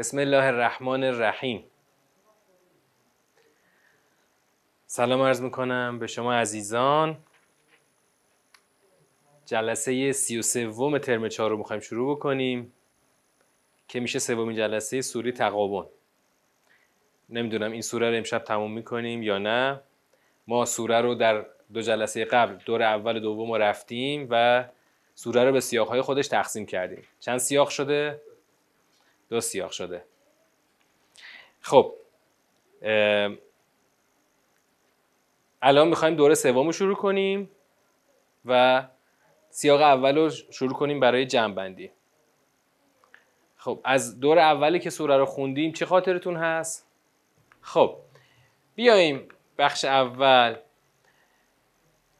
بسم الله الرحمن الرحیم. سلام عرض می‌کنم به شما عزیزان. جلسه سی و سوم ترم چهار رو می‌خوایم شروع بکنیم که میشه سومین جلسه سوری تقابن نمی‌دونم این سوره رو امشب تموم می‌کنیم یا نه. ما سوره رو در دو جلسه قبل دور اول دوم رو رفتیم و سوره رو به سیاقهای خودش تقسیم کردیم. چند سیاق شده؟ دو سیاق شده. خب الان می‌خوایم دوره سوم رو شروع کنیم و سیاق اول رو شروع کنیم برای جمع خب از دور اولی که سوره رو خوندیم چه خاطرتون هست؟ خب بیاییم بخش اول.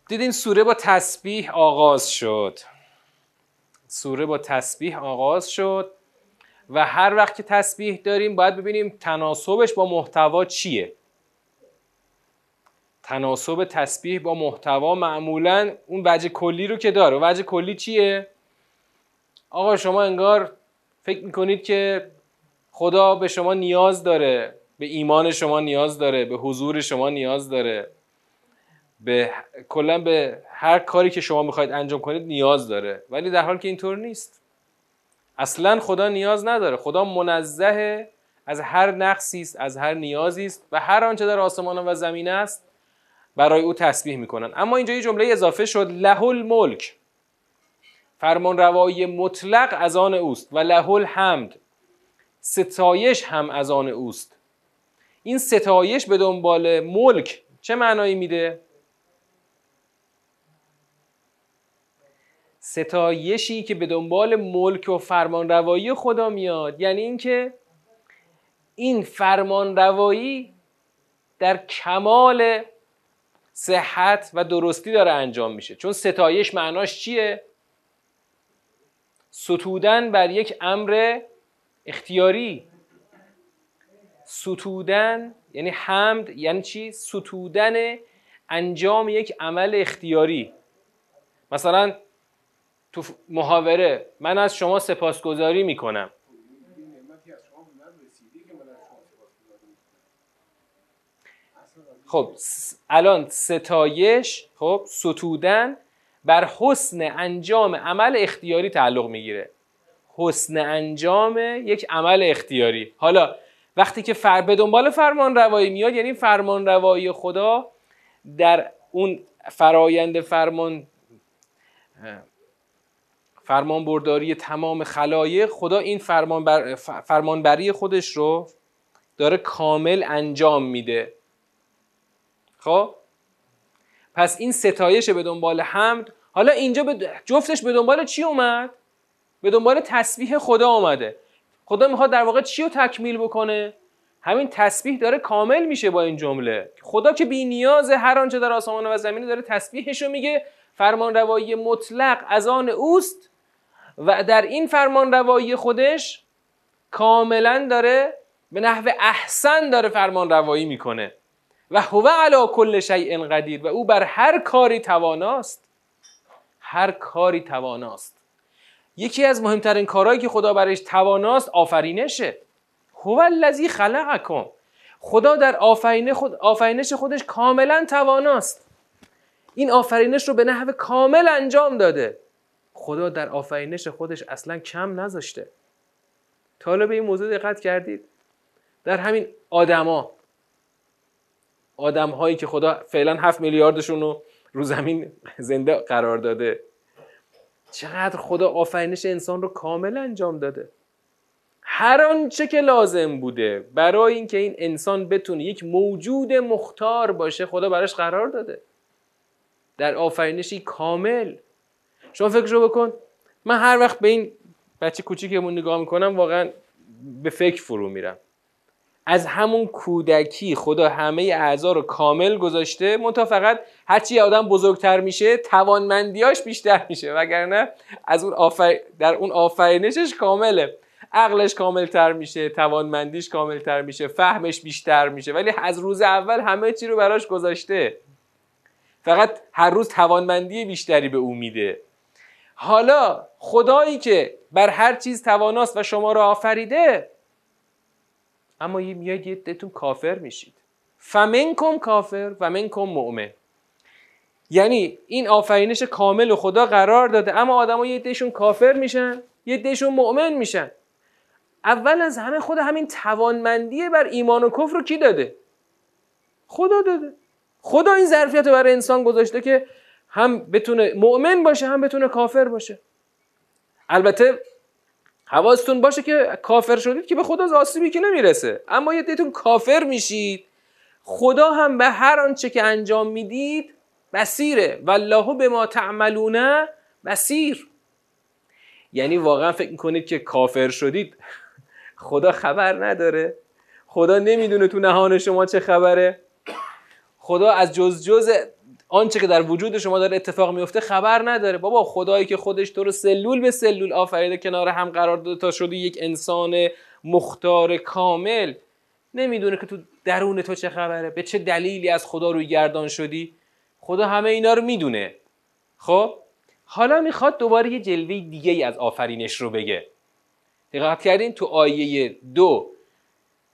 دیدین سوره با تسبیح آغاز شد. سوره با تسبیح آغاز شد. و هر وقت که تسبیح داریم باید ببینیم تناسبش با محتوا چیه. تناسب تسبیح با محتوا معمولا اون وجه کلی رو که داره. وجه کلی چیه؟ آقا شما انگار فکر می‌کنید که خدا به شما نیاز داره به ایمان شما نیاز داره به حضور شما نیاز داره. به کلا به هر کاری که شما می‌خواید انجام کنید نیاز داره. ولی در حال که اینطور نیست. اصلا خدا نیاز نداره. خدا منزه از هر نقصی است از هر نیازی است و هر آنچه در آسمان و زمین است برای او تسبیح می‌کنن. اما اینجا یه جمله اضافه شد له الملک. فرمان روایی مطلق از آن اوست و له الحمد. ستایش هم از آن اوست. این ستایش به دنبال ملک چه معنایی میده؟ ستایشی که به دنبال ملک و فرمان روایی خدا میاد. یعنی اینکه این فرمان روایی در کمال صحت و درستی داره انجام میشه. چون ستایش معناش چیه؟ ستودن بر یک امر اختیاری. ستودن یعنی حمد یعنی چی؟ ستودن انجام یک عمل اختیاری. مثلا تو محاوره. من از شما سپاسگزاری می‌کنم. خب الان ستایش خب ستودن بر حسن انجام عمل اختیاری تعلق می‌گیره. حسن انجام یک عمل اختیاری. حالا وقتی که فر به دنبال فرمان روایی میاد یعنی فرمان روایی خدا در اون فرایند فرمان فرمان برداری تمام خلایق خدا این فرمان بر فرمانبری خودش رو داره کامل انجام میده. خب؟ پس این ستایش به دنبال حمد حالا اینجا به جفتش به دنبال چی اومد؟ به دنبال تسبیح خدا اومده. خدا می‌خواد در واقع چی رو تکمیل بکنه؟ همین تسبیح داره کامل میشه با این جمله. خدا که بی نیاز هر آنچه در آسمان و زمین داره تسبیحش رو میگه فرمان روایی مطلق از آن اوست و در این فرمان روایی خودش کاملا داره به نحو احسن داره فرمان روایی می‌کنه. و هو علا کل شیء قدیر. و او بر هر کاری تواناست. هر کاری تواناست. یکی از مهمترین کارهایی که خدا برش تواناست آفرینشه. هو الذی خلقکم. خدا در آفرین خود آفرینش خودش کاملا تواناست. این آفرینش رو به نحو کامل انجام داده. خدا در آفرینش خودش اصلا کم نذاشته. تا حالا به این موضوع دقت کردید؟ در همین آدما آدم هایی که خدا فعلا هفت میلیاردشون رو رو زمین زنده قرار داده. چقدر خدا آفرینش انسان رو کامل انجام داده. هر آنچه که لازم بوده برای اینکه این انسان بتونه یک موجود مختار باشه خدا براش قرار داده. در آفرینشی کامل. شما فکر رو بکن. من هر وقت به این بچه کوچیکمون نگاه می‌کنم واقعا به فکر فرو میرم. از همون کودکی خدا همه اعضا رو کامل گذاشته منتها فقط هرچی آدم بزرگتر میشه توانمندیاش بیشتر میشه. وگرنه از اون آفر... در اون آفرینشش کامله. عقلش کاملتر میشه توانمندیش کاملتر میشه فهمش بیشتر میشه. ولی از روز اول همه چی رو براش گذاشته. فقط هر روز توانمندی بیشتری به او میده. حالا خدایی که بر هر چیز تواناست و شما را آفریده اما میاید یه دتون کافر میشید. فمنکم کافر و منکم مؤمن. یعنی این آفرینش کامل و خدا قرار داده اما آدما یه دشون کافر میشن یه دشون مؤمن میشن. اول از همه خود همین توانمندی بر ایمان و کفر رو کی داده؟ خدا داده. خدا این ظرفیت رو برای انسان گذاشته که هم بتونه مؤمن باشه هم بتونه کافر باشه. البته حواستون باشه که کافر شدید که به خدا آسیبی که نمی‌رسه. اما یه دیتون کافر میشید خدا هم به هر آنچه که انجام می‌دید بسیره والله به ما تعملونه بسیر یعنی واقعا فکر می‌کنید که کافر شدید. خدا خبر نداره. خدا نمی‌دونه تو نهان شما چه خبره. خدا از جز جز آنچه که در وجود شما داره اتفاق میفته خبر نداره. بابا خدایی که خودش تو رو سلول به سلول آفریده کنار هم قرار داده تا شده یک انسان مختار کامل. نمی‌دونه که تو درون تو چه خبره به چه دلیلی از خدا روی گردان شدی. خدا همه اینا رو می‌دونه. خب؟ حالا می‌خواد دوباره یه جلوه دیگه از آفرینش رو بگه. دقت کردین تو آیه دو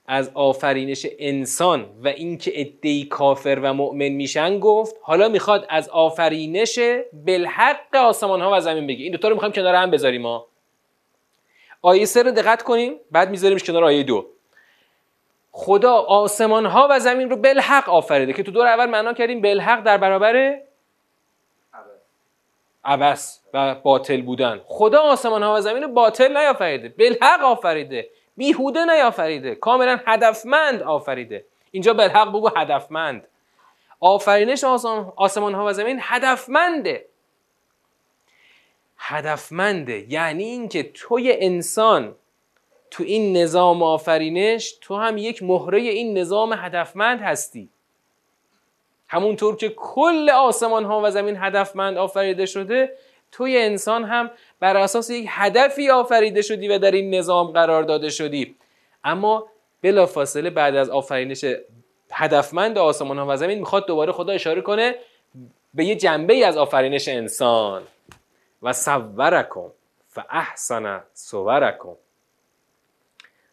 از آفرینش انسان و اینکه ادعی کافر و مؤمن میشن گفت حالا می‌خواد از آفرینش بالحق آسمان ها و زمین بگه. این دوتا رو می‌خوایم کنار هم بذاریم آیه سه رو دقت کنیم بعد میذاریمش کنار آیه دو. خدا آسمان ها و زمین رو بالحق آفریده که تو دور اول معنا کردیم بالحق در برابر عبس و باطل بودن. خدا آسمان ها و زمین رو باطل نیافریده بالحق آفریده. بیهوده نیافریده. کاملا هدفمند آفریده. اینجا بالحق بگو هدفمند. آفرینش آسمان ها و زمین هدفمنده. هدفمنده یعنی اینکه توی انسان تو این نظام آفرینش تو هم یک مهره این نظام هدفمند هستی. همونطور که کل آسمان ها و زمین هدفمند آفریده شده توی انسان هم بر اساس یک هدفی آفریده شدی و در این نظام قرار داده شدی. اما بلافاصله بعد از آفرینش هدفمند آسمان ها و زمین می‌خواد دوباره خدا اشاره کنه به یه جنبه ای از آفرینش انسان. و صورکم فاحسن صورکم.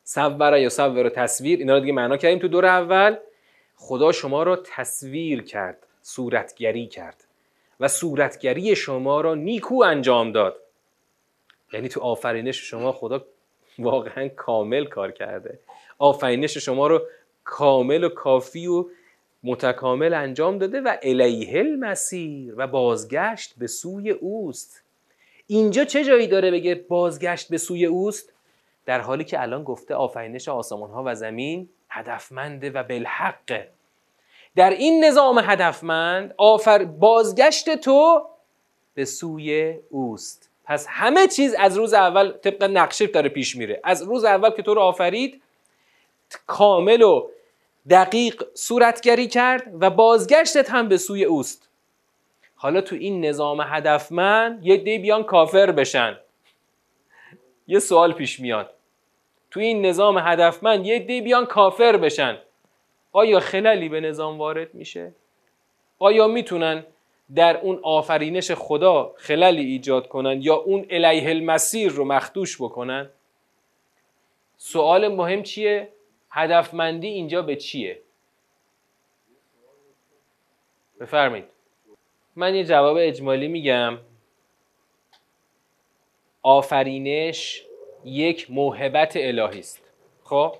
صور یا صور تصویر اینا رو دیگه معنا کردیم تو دور اول. خدا شما را تصویر کرد صورتگری کرد. و صورتگری شما را نیکو انجام داد. یعنی تو آفرینش شما خدا واقعا کامل کار کرده. آفرینش شما رو کامل و کافی و متکامل انجام داده و الیه المسیر و بازگشت به سوی اوست. اینجا چه جایی داره بگه بازگشت به سوی اوست؟ در حالی که الان گفته آفرینش آسمان ها و زمین هدفمنده و بالحقه در این نظام هدفمند آفر بازگشت تو به سوی اوست. پس همه چیز از روز اول طبق نقشه داره پیش میره. از روز اول که تو رو آفرید کامل و دقیق صورتگری کرد و بازگشتت هم به سوی اوست. حالا تو این نظام هدفمند یه دی بیان کافر بشن. یه سوال پیش میاد. تو این نظام هدفمند یه دی بیان کافر بشن. آیا خللی به نظام وارد میشه؟ آیا می‌تونن در اون آفرینش خدا خللی ایجاد کنن یا اون الیه المسیر رو مخدوش بکنن؟ سوال مهم چیه؟ هدفمندی اینجا به چیه؟ بفرمایید من یه جواب اجمالی میگم آفرینش یک موهبت الهی است خب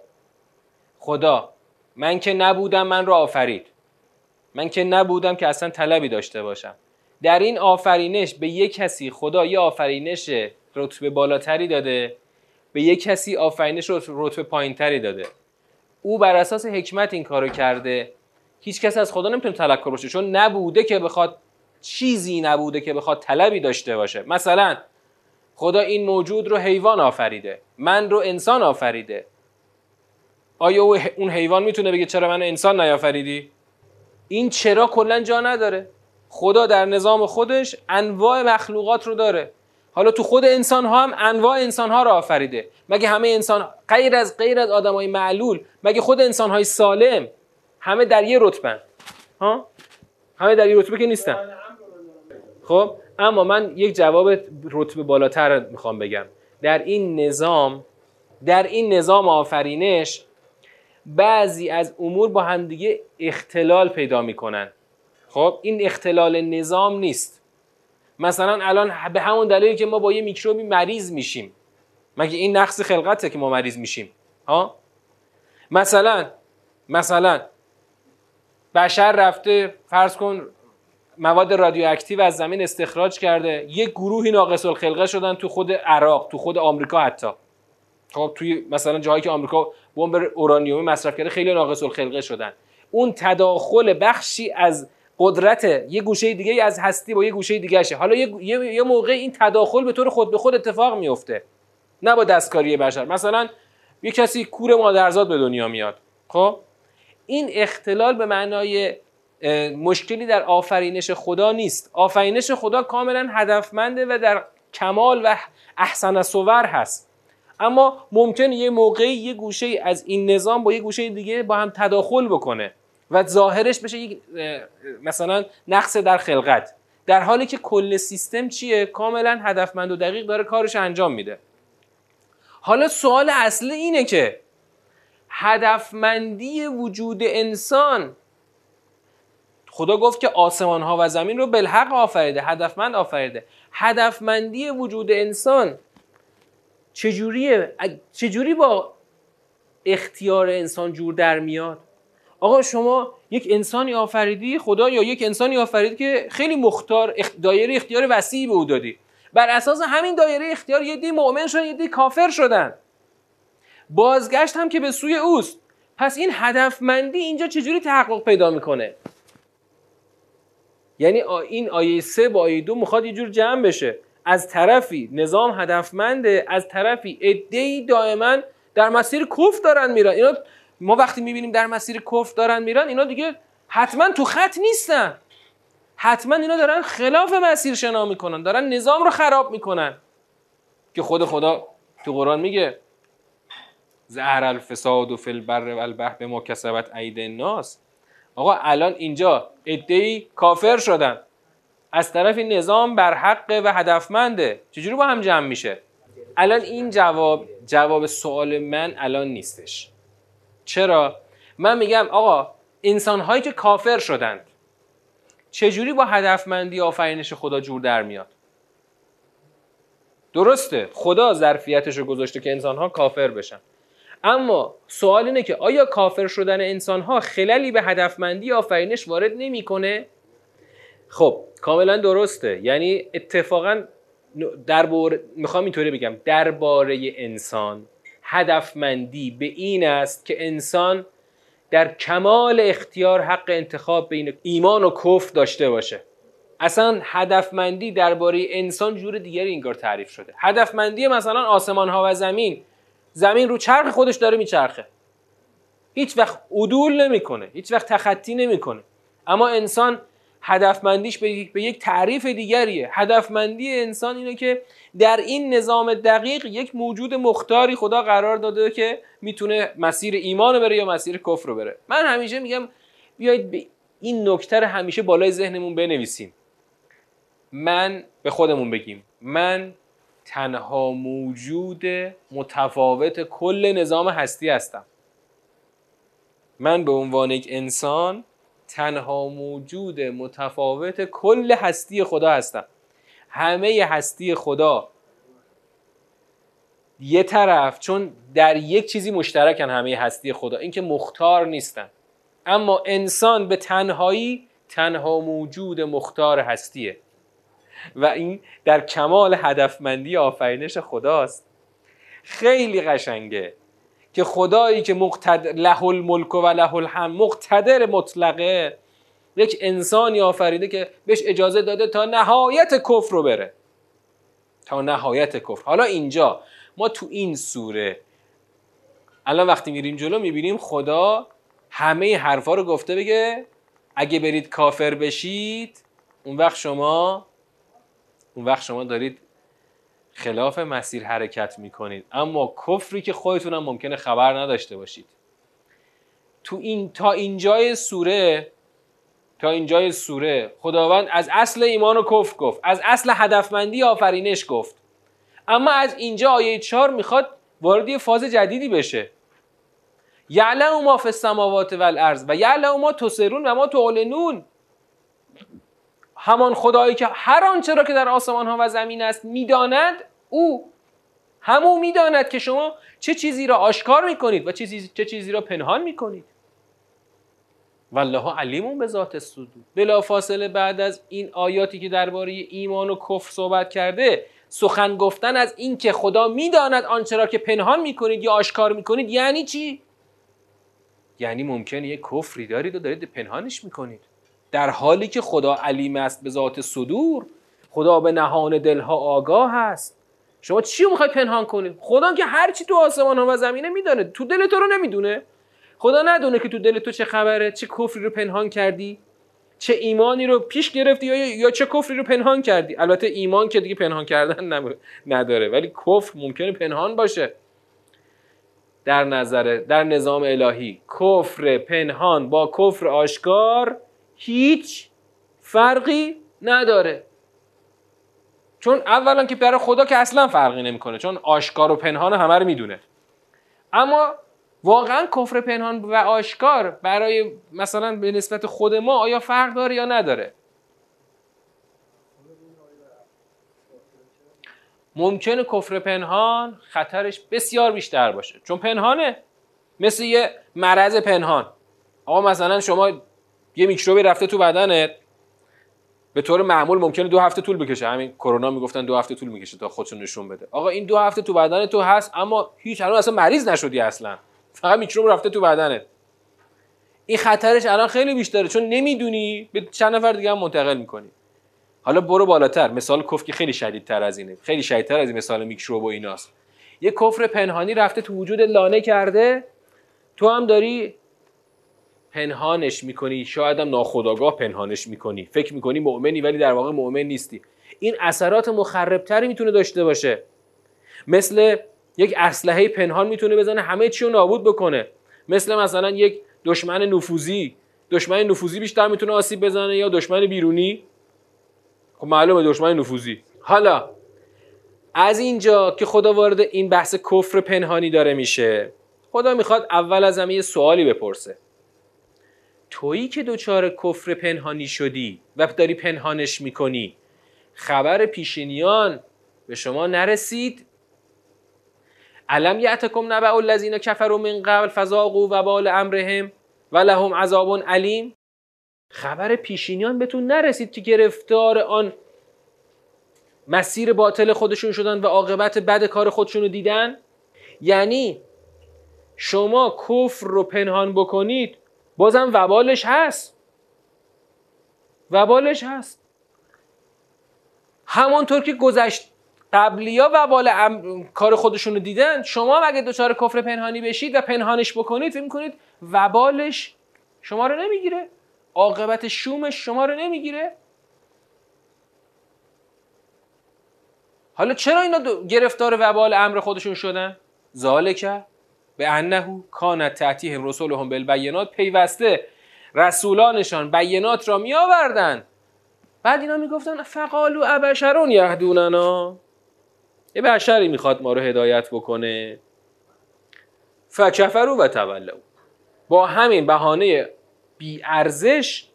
خدا من که نبودم من رو آفرید. من که نبودم که اصلا طلبی داشته باشم. در این آفرینش به یک کسی خدا یه آفرینش رتبه بالاتری داده به یک کسی آفرینش رتبه پایینتری داده. او بر اساس حکمت این کارو کرده. هیچ کس از خدا نمی‌تونه تلکر باشه چون نبوده که بخواد چیزی نبوده که بخواد طلبی داشته باشه. مثلا خدا این موجود رو حیوان آفریده من رو انسان آفریده. آیا اون حیوان می‌تونه بگه چرا من انسان نیافریدی؟ این چرا کلا جا نداره؟ خدا در نظام خودش انواع مخلوقات رو داره. حالا تو خود انسان ها هم انواع انسان ها رو آفریده. مگه همه انسان غیر از غیر از آدمای معلول مگه خود انسان های سالم همه در یه رتبه ها؟ همه در یه رتبه که نیستن. خب اما من یک جواب رتبه بالاتر می‌خوام بگم. در این نظام در این نظام آفرینش بعضی از امور با همدیگه اختلال پیدا می‌کنن. خب این اختلال نظام نیست. مثلا الان به همون دلیلی که ما با یه میکروبی مریض میشیم. مگه این نقص خلقته که ما مریض میشیم؟ ها؟ مثلا مثلا بشر رفته فرض کن مواد رادیواکتیو از زمین استخراج کرده یک گروهی ناقص الخلقه شدن تو خود عراق تو خود آمریکا حتی. خب توی مثلا جاهایی که آمریکا بمب اورانیومی مصرف کرده خیلی ناقص الخلقه شدن. اون تداخل بخشی از قدرت یه گوشه دیگه از هستی با یه گوشه دیگه شه. حالا یه, یه موقع این تداخل به طور خود به خود اتفاق میفته نه با دستکاری بشر. مثلا یه کسی کور مادرزاد به دنیا میاد. خب؟ این اختلال به معنای مشکلی در آفرینش خدا نیست. آفرینش خدا کاملا هدفمنده و در کمال و احسن صور هست. اما ممکن یه موقعی یه گوشه از این نظام با یه گوشه دیگه با هم تداخل بکنه و ظاهرش بشه یک مثلا نقص در خلقت. در حالی که کل سیستم چیه؟ کاملا هدفمند و دقیق داره کارش انجام میده. حالا سوال اصلی اینه که هدفمندی وجود انسان خدا گفت که آسمان ها و زمین رو بالحق آفریده هدفمند آفریده. هدفمندی وجود انسان چجوریه؟ چجوری با اختیار انسان جور در میاد؟ آقا شما یک انسانی آفریدی خدا یا یک انسانی آفریدی که خیلی مختار دایره اختیار وسیعی به او دادی. بر اساس همین دایره اختیار یه دی مؤمن شدن یه دی کافر شدن. بازگشت هم که به سوی اوست. پس این هدفمندی اینجا چجوری تحقق پیدا می‌کنه؟ یعنی این آیه سه با آیه دو می‌خواد یه جور جمع بشه. از طرفی نظام هدفمنده از طرفی ادهی دائما در مسیر کف دارن میرن. اینا ما وقتی می‌بینیم در مسیر کف دارن میرن اینا دیگه حتما تو خط نیستن. حتما اینا دارن خلاف مسیر شنا می‌کنن دارن نظام رو خراب می‌کنن. که خود خدا تو قرآن میگه زهر الفساد و فی البر و البحر به ما کسبت عید الناس. آقا الان اینجا ادهی کافر شدن. از طرف نظام بر حق و هدفمنده. چجوری با هم جمع میشه؟ الان این جواب جواب سوال من الان نیستش. چرا؟ من میگم آقا انسان هایی که کافر شدند چجوری با هدفمندی آفرینش خدا جور در میاد؟ درسته خدا ظرفیتش رو گذاشته که انسان ها کافر بشن. اما سوال اینه که آیا کافر شدن انسان ها خللی به هدفمندی آفرینش وارد نمی‌کنه؟ خب کاملا درسته. یعنی اتفاقا درباره می‌خوام اینطوری بگم. درباره انسان هدفمندی به این است که انسان در کمال اختیار حق انتخاب بین ایمان و کفر داشته باشه. اصلا هدفمندی درباره انسان جور دیگری اینگار تعریف شده. هدفمندی مثلا آسمان ها و زمین. زمین رو چرخ خودش داره میچرخه. هیچ وقت عدول نمی‌کنه. هیچ وقت تخطی نمی‌کنه. اما انسان هدفمندیش به یک تعریف دیگریه. هدفمندی انسان اینه که در این نظام دقیق یک موجود مختاری خدا قرار داده که می‌تونه مسیر ایمان بره یا مسیر کفر رو بره. من همیشه میگم بیایید به این نکته همیشه بالای ذهنمون بنویسیم. من به خودمون بگیم. من تنها موجود متفاوت کل نظام هستی هستم. من به عنوان یک انسان تنها موجود متفاوت کل هستی خدا هستم. همه هستی خدا یه طرف چون در یک چیزی مشترکن همه هستی خدا اینکه مختار نیستن. اما انسان به تنهایی تنها موجود مختار هستیه. و این در کمال هدفمندی آفرینش خداست. خیلی قشنگه. که خدایی که مقتدر له الملک و له الحمد مقتدر مطلقه یک انسانی آفریده که بهش اجازه داده تا نهایت کفر رو بره. تا نهایت کفر. حالا اینجا ما تو این سوره الان وقتی میریم جلو می‌بینیم خدا همه حرفا رو گفته بگه اگه برید کافر بشید اون وقت شما اون وقت شما دارید خلاف مسیر حرکت می‌کنید. اما کفری که خودتون ممکنه خبر نداشته باشید. تو این تا اینجای سوره تا اینجای سوره خداوند از اصل ایمان و کفر گفت. از اصل هدفمندی آفرینش گفت. اما از اینجا آیه چهار می‌خواد وارد یه فاز جدیدی بشه. یعلم ما فی السماوات و الارض و یعلم ما تسرون و ما تعلنون همان خدایی که هر آنچه را که در آسمان ها و زمین است می‌داند او همو می‌داند که شما چه چیزی را آشکار می‌کنید و چه چیزی, چه چیزی را پنهان می‌کنید. والله علیمون به ذات الصدور. بلا فاصله بعد از این آیاتی که درباره ایمان و کفر صحبت کرده سخن گفتن از این که خدا می‌داند آنچه را که پنهان می‌کنید یا آشکار می‌کنید یعنی چی؟ یعنی ممکنه یه کفری دارید و دارید پنهانش می‌کنید. در حالی که خدا علیم است به ذات صدور خدا به نهان دلها آگاه است. شما چی می‌خواید پنهان کنید خدا که هر چی تو آسمان ها و زمینه میدانه. تو دل تو رو نمی‌دونه. خدا ندونه که تو دل تو چه خبره چه کفری رو پنهان کردی. چه ایمانی رو پیش گرفتی یا, یا چه کفری رو پنهان کردی. البته ایمان که دیگه پنهان کردن نداره. ولی کفر ممکنه پنهان باشه. در نظر در نظام الهی کفر پنهان با کفر آشکار هیچ فرقی نداره. چون اولا که برای خدا که اصلا فرقی نمی‌کنه چون آشکار و پنهان همه رو می‌دونه. اما واقعا کفر پنهان و آشکار برای مثلا به نسبت خود ما آیا فرق داره یا نداره؟ ممکنه کفر پنهان خطرش بسیار بیشتر باشه. چون پنهانه مثل یه مرض پنهان. آقا مثلا شما یه میکروبی رفته تو بدنت به طور معمول ممکنه دو هفته طول بکشه. همین کرونا می‌گفتن دو هفته طول می‌کشه تا خودشون نشون بده. آقا این دو هفته تو بدن تو هست اما هیچ هنوز اصلا مریض نشدی اصلا. فقط میکروب رفته تو بدنت. این خطرش الان خیلی بیشتره چون نمی‌دونی به چند نفر دیگه هم منتقل می‌کنی. حالا برو بالاتر. مثال کفر خیلی شدیدتر از اینه. خیلی شدیدتر از این مثال میکروب و ایناست. یه کفر پنهانی رفته تو وجود لانه کرده. تو هم داری پنهانش می‌کنی. شاید هم ناخداگاه پنهانش می‌کنی. فکر می‌کنی مؤمنی ولی در واقع مؤمن نیستی. این اثرات مخربتری می‌تونه داشته باشه. مثل یک اسلحه پنهان می‌تونه بزنه همه چی رو نابود بکنه. مثل مثلا یک دشمن نفوذی. دشمن نفوذی بیشتر می‌تونه آسیب بزنه یا دشمن بیرونی. خب معلومه دشمن نفوذی. حالا از اینجا که خدا وارد این بحث کفر پنهانی داره میشه خدا می‌خواد اول از همه یه سوالی بپرسه. تویی که دچار کفر پنهانی شدی و داری پنهانش می‌کنی. خبر پیشینیان به شما نرسید. علم یعتکم نبع الذین کفروا من قبل فذاقوا وبال امرهم و لهم عذاب علیم. خبر پیشینیان بهتون نرسید که گرفتار آن مسیر باطل خودشون شدن و عاقبت بد کار خودشون رو دیدن؟ یعنی شما کفر رو پنهان بکنید بازم وبالش هست. وبالش هست. همانطور که گذشت قبلیا وبال کار خودشون رو دیدن شما اگه دچار کفر پنهانی بشید و پنهانش بکنید فکر کنید وبالش شما رو نمی‌گیره. عاقبت شومش شما رو نمی‌گیره. حالا چرا اینا گرفتار وبال امر خودشون شدن؟ ذالک به انه کانت تحتیهم رسولهم بالبینات پیوسته. رسولانشان بینات را می آوردن بعد اینا می‌گفتن فقالو ابشرون یهدوننا؟ یه بشری می‌خواد ما رو هدایت بکنه. فکفرو و تولو با همین بهانه بی ارزش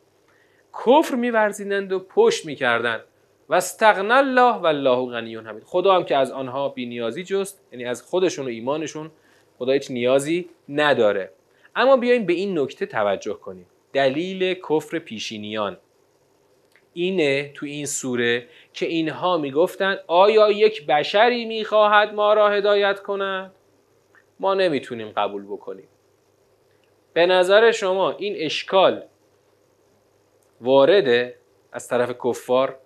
کفر میورزیدند و پشت می‌کردند. و استغنا الله و الله غنی حمید. خدا هم که از آنها بی نیازی جست یعنی از خودشون و ایمانشون خدا هیچ نیازی نداره. اما بیایم به این نکته توجه کنیم. دلیل کفر پیشینیان. اینه تو این سوره که اینها می‌گفتند آیا یک بشری می‌خواهد ما را هدایت کند؟ ما نمی‌تونیم قبول بکنیم. به نظر شما این اشکال وارده از طرف کفار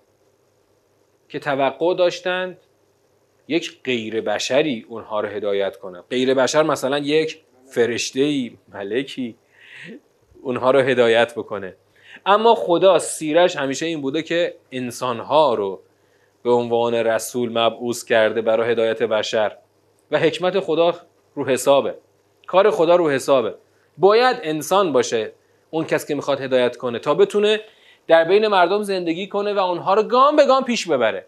که توقع داشتند یک غیر بشری اونها رو هدایت کنه. غیر بشر مثلا یک فرشته ملکی اونها رو هدایت بکنه. اما خدا سیرش همیشه این بوده که انسانها رو به عنوان رسول مبعوث کرده برای هدایت بشر. و حکمت خدا رو حسابه. کار خدا رو حسابه. باید انسان باشه اون کس که می‌خواد هدایت کنه تا بتونه در بین مردم زندگی کنه و اونها رو گام به گام پیش ببره.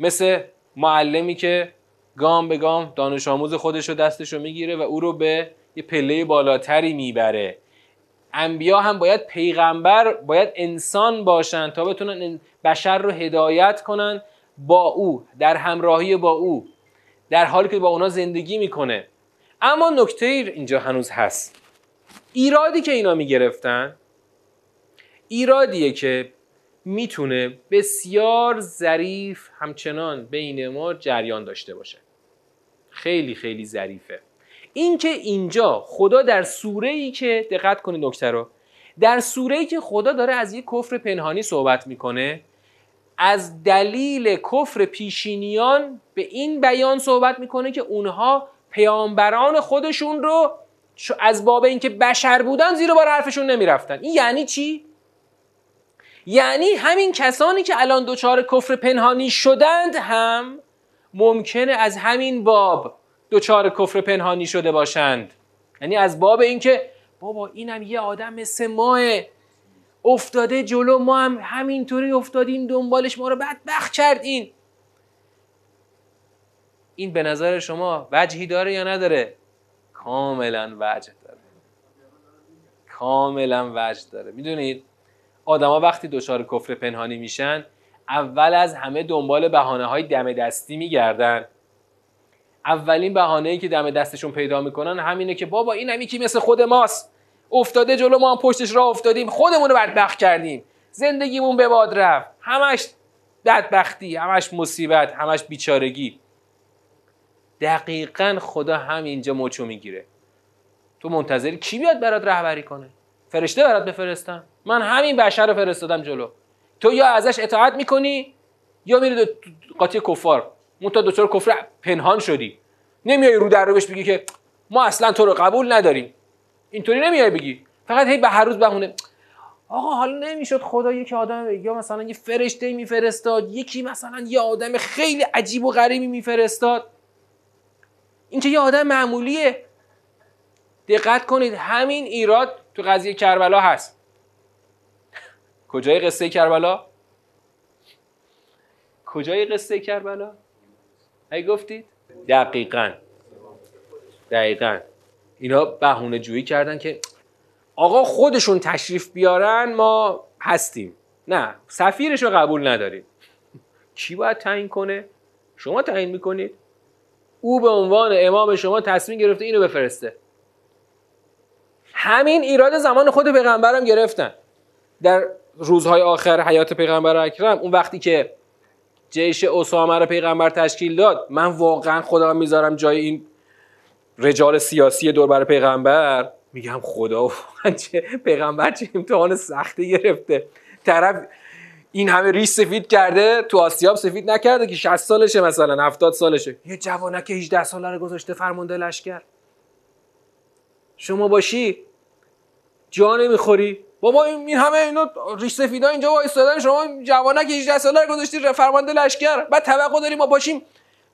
مثل معلمی که گام به گام دانش آموز خودش رو دستش رو می‌گیره و او رو به یه پله بالاتری می‌بره. انبیا هم باید پیغمبر باید انسان باشن تا بتونن بشر رو هدایت کنن با او در همراهی با او در حالی که با اونا زندگی می‌کنه. اما نکته اینجا هنوز هست. ایرادی که اینا می‌گرفتن ایرادیه که می‌تونه بسیار ظریف همچنان بین ما جریان داشته باشه. خیلی خیلی ظریفه. اینکه اینجا خدا در سوره ای که دقت کنید نکته رو در سوره ای که خدا داره از یک کفر پنهانی صحبت می‌کنه از دلیل کفر پیشینیان به این بیان صحبت می‌کنه که اونها پیامبران خودشون رو از باب اینکه بشر بودن زیر بار حرفشون نمی‌رفتن. این یعنی چی؟ یعنی همین کسانی که الان دچار کفر پنهانی شدند هم ممکنه از همین باب دچار کفر پنهانی شده باشند. یعنی از باب اینکه بابا اینم یه آدم مثل ماه افتاده جلو ما هم همینطوری افتادیم دنبالش ما رو بدبخت کرد این. این به نظر شما وجهی داره یا نداره؟ کاملا وجه داره. کاملا وجه داره. می‌دونید؟ آدما وقتی دچار کفر پنهانی میشن اول از همه دنبال بهانه های دم دستی میگردن. اولین بهانه که دم دستشون پیدا می‌کنن همینه که بابا این هم یکی مثل خود ماست. افتاده جلو ما هم پشتش راه افتادیم خودمون رو بدبخت کردیم. زندگیمون به باد رفت. همش بدبختی همش مصیبت همش بیچارگی. دقیقا خدا هم اینجا مچو می‌گیره. تو منتظری کی بیاد برات رهبری کنه؟ فرشته برات بفرستم. من همین بشر رو فرستادم جلو. تو یا ازش اطاعت می‌کنی یا میری قاطی کفار. تا دچار کفر پنهان شدی. نمیای رو در رو بهش بگی که ما اصلا تو رو قبول نداریم. اینطوری نمیای بگی. فقط هی به هر روز بهونه. آقا حالا نمی‌شد خدا یکی آدم یا مثلا یه فرشته میفرستاد یکی مثلا یه آدم خیلی عجیب و غریبی میفرستاد. این که یه آدم معمولیه. دقت کنید همین ایراد تو قضیه کربلا هست. کجای قصه کربلا؟ کجای قصه کربلا؟ ای گفتید؟ دقیقا. دقیقا. اینا بهونه جویی کردن که آقا خودشون تشریف بیارن ما هستیم. نه سفیرش رو قبول نداریم. کی باید تعیین کنه؟ شما تعیین می‌کنید. او به عنوان امام شما تصمیم گرفته اینو بفرسته. همین ایراد زمان خود پیغمبرم گرفتن. در روزهای آخر حیات پیغمبر اکرم اون وقتی که جیش اسامه رو پیغمبر تشکیل داد من واقعا خدا می‌ذارم جای این رجال سیاسی دور بر پیغمبر. میگم خدا چه پیغمبر چه امتحان سختی گرفته. طرف این همه ریش سفید کرده تو آسیاب سفید نکرده که 60 سالشه مثلا 70 سالشه. یه جوانک 18 ساله رو گذاشته فرمانده لشکر. شما باشی؟ جا نمی‌خوری؟ بابا این همه اینا ریش سفیدا اینجا وایسادن شما جوانک 18 ساله رو گذاشتی فرمانده لشکر. بعد توقع داریم ما باشیم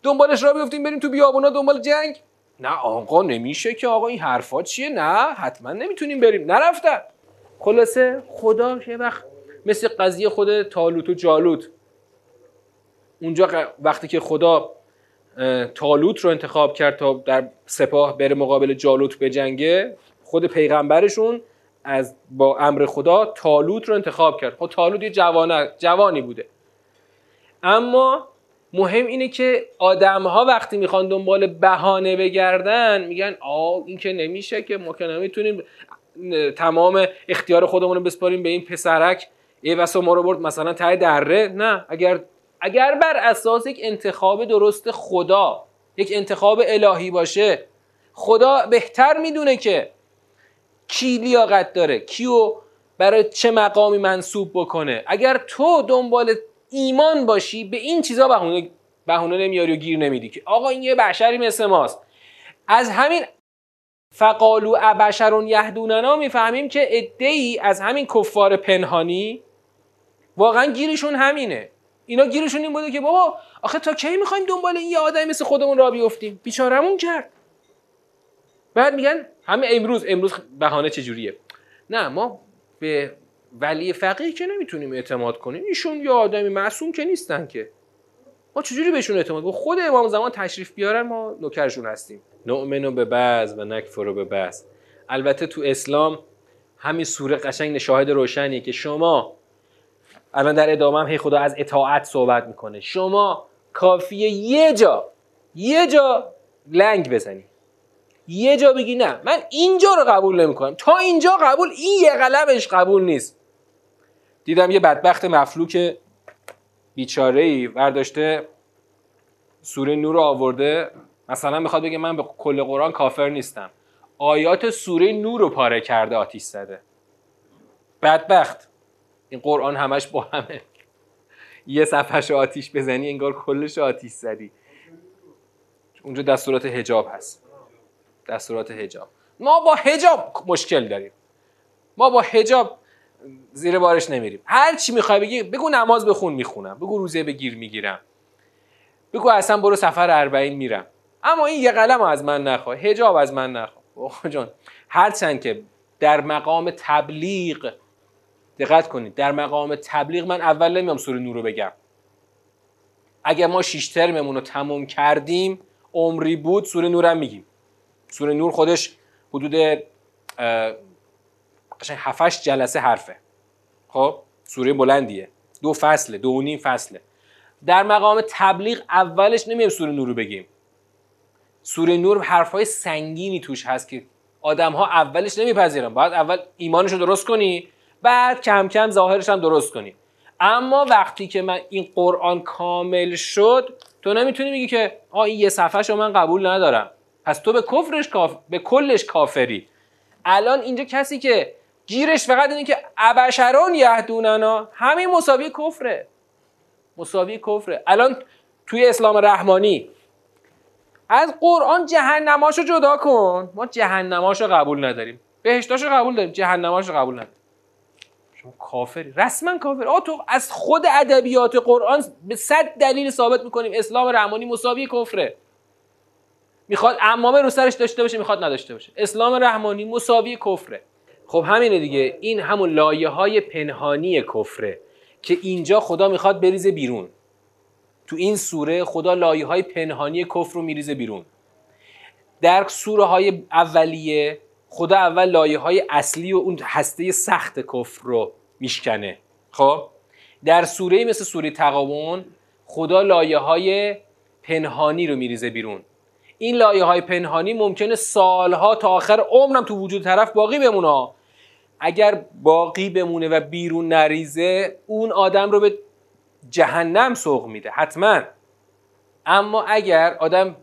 دنبالش را بیفتیم بریم تو بیابونا دنبال جنگ. نه آقا نمیشه که آقا این حرفا چیه؟ نه حتما نمی‌تونیم بریم. نرفتن. خلاصه خدا یه وقت مثل قضیه خود تالوت و جالوت. اونجا وقتی که خدا تالوت رو انتخاب کرد تا در سپاه بره مقابل جالوت بجنگه خود پیغمبرشون از با امر خدا تالوت رو انتخاب کرد. خب تالوت یه جوانی بوده. اما مهم اینه که آدم ها وقتی می‌خوان دنبال بهانه بگردن میگن آه این که نمیشه که ما که نمی‌تونیم تمام اختیار خودمون رو بسپاریم به این پسرک ای واسه ما رو برد مثلا ته دره. نه اگر اگر بر اساس یک انتخاب درست خدا یک انتخاب الهی باشه خدا بهتر می‌دونه که کی لیاقت داره؟ کیو برای چه مقامی منصوب بکنه؟ اگر تو دنبال ایمان باشی به این چیزا بهونه بهونه نمیاری و گیر نمیدی که. آقا این یه بشری مثل ماست. از همین فقالو ابشرون یهدوننا می‌فهمیم که ای از همین کفار پنهانی واقعا گیرشون همینه. اینا گیرشون این بوده که بابا آخه تا کی می‌خوایم دنبال این یه آدمی مثل خودمون را بیفتیم؟ بیچارمون کرد بعد میگن همه امروز امروز بهانه چجوریه؟ نه ما به ولی فقیه که نمی‌تونیم اعتماد کنیم ایشون یه آدمی معصوم که نیستن که. ما چجوری بهشون اعتماد کنیم؟ خود امام زمان تشریف بیارن ما نوکرشون هستیم. نؤمنو به بعض و نکفرو به بعض. البته تو اسلام همین سوره قشنگ شاهد روشنیه که شما الان در ادامه هم هی خدا از اطاعت صحبت می‌کنه. شما کافیه یه جا یه جا لنگ بزنی یه جا بگی نه. من اینجا رو قبول نمی‌کنم. تا اینجا قبول این یه قلمش قبول نیست. دیدم یه بدبخت مفلوک بیچاره ای برداشته سوره نور رو آورده. مثلا می‌خواد بگه من به کل قرآن کافر نیستم. آیات سوره نور رو پاره کرده آتیش زده. بدبخت. این قرآن همش با همه. یه صفحش آتیش بزنی انگار کلش آتیش زدی. اونجا دستورات هجاب هست. دستورات هجاب ما با هجاب مشکل داریم. ما با هجاب زیر بارش نمیریم. هر چی می‌خوای بگی بگو نماز بخون می‌خونم بگو روزه بگیر می‌گیرم بگو اصلا برو سفر اربعین میرم. اما این یه قلم از من نخواه هجاب از من نخواه. جان هرچند که در مقام تبلیغ دقت کنید در مقام تبلیغ من اول نمیام سوره نور رو بگم. اگر ما شیش ترممون رو تموم کردیم عمری بود سوره نورم میگیم. سوره نور خودش حدود قشنگ هفتش جلسه حرفه. خب؟ سوره بلندیه. دو فصله دو و نیم فصله. در مقام تبلیغ اولش نمیم سوره نور رو بگیم. سوره نور حرفهای سنگینی توش هست که آدم ها اولش نمیپذیرن. باید اول ایمانش رو درست کنی بعد کم کم ظاهرش هم درست کنی. اما وقتی که من این قرآن کامل شد تو نمی‌تونی بگی که آ این یه صفحه رو من قبول ندارم. پس تو به کفرش کاف... به کلش کافری. الان اینجا کسی که گیرش فقط اینه که ابشران یهدوننا همین مساوی کفره. مساوی کفره. الان توی اسلام رحمانی از قرآن جهنماشو جدا کن. ما جهنماشو قبول نداریم. بهشتاشو قبول داریم جهنماشو قبول نداریم. شما کافری. رسما کافر آ تو از خود ادبیات قرآن به صد دلیل ثابت می‌کنیم. اسلام رحمانی مساوی کفره. می‌خواد امامه رو سرش داشته باشه می‌خواد نداشته باشه. اسلام رحمانی مساوی کفره. خب همینه دیگه. این همون لایه های پنهانی کفره که اینجا خدا می‌خواد بریزه بیرون. تو این سوره خدا لایه های پنهانی کفر رو میریزه بیرون. در سوره های اولیه خدا اول لایه های اصلی و اون هسته سخت کفر رو میشکنه. خب؟ در سوره مثل سوره تقابون خدا لایه های پنهانی رو میریزه بیرون. این لایه های پنهانی ممکنه سالها تا آخر عمرم تو وجود طرف باقی بمونه. اگر باقی بمونه و بیرون نریزه اون آدم رو به جهنم سوق میده حتما. اما اگر آدم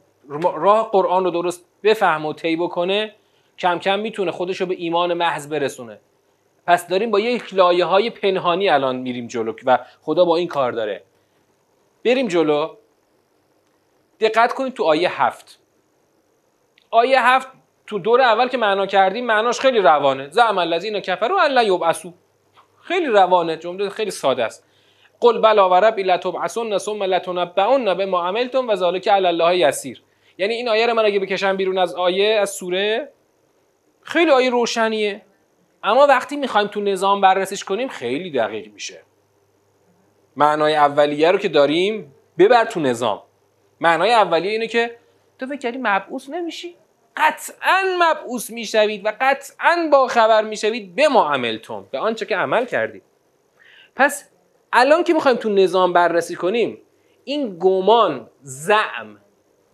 راه قرآن رو درست بفهم و طی بکنه کم کم می‌تونه خودش رو به ایمان محض برسونه. پس داریم با یک لایه های پنهانی الان میریم جلو و خدا با این کار داره. بریم جلو. دقت کنید تو آیه هفت. آیه هفت تو دور اول که معنا کردیم معناش خیلی روانه. زعم الذین کفروا ان یبعثوا. خیلی روانه جمله خیلی ساده است. قل بلا و ربی لتبعثن ثم لتنبؤن بما عملتم و ذلک علی الله یسیر. یعنی این آیه رو من اگه بکشم بیرون از آیه از سوره خیلی آیه روشنیه. اما وقتی می‌خوایم تو نظام بررسیش کنیم خیلی دقیق میشه. معنای اولیه رو که داریم ببر تو نظام. معنای اولیه اینه که تو فکر کردی مبعوث نمیشی؟ قطعا مبعوث می‌شوید و قطعا با خبر می‌شوید به ما عملتم به آنچه که عمل کردید پس الان که می‌خوایم تو نظام بررسی کنیم این گمان زعم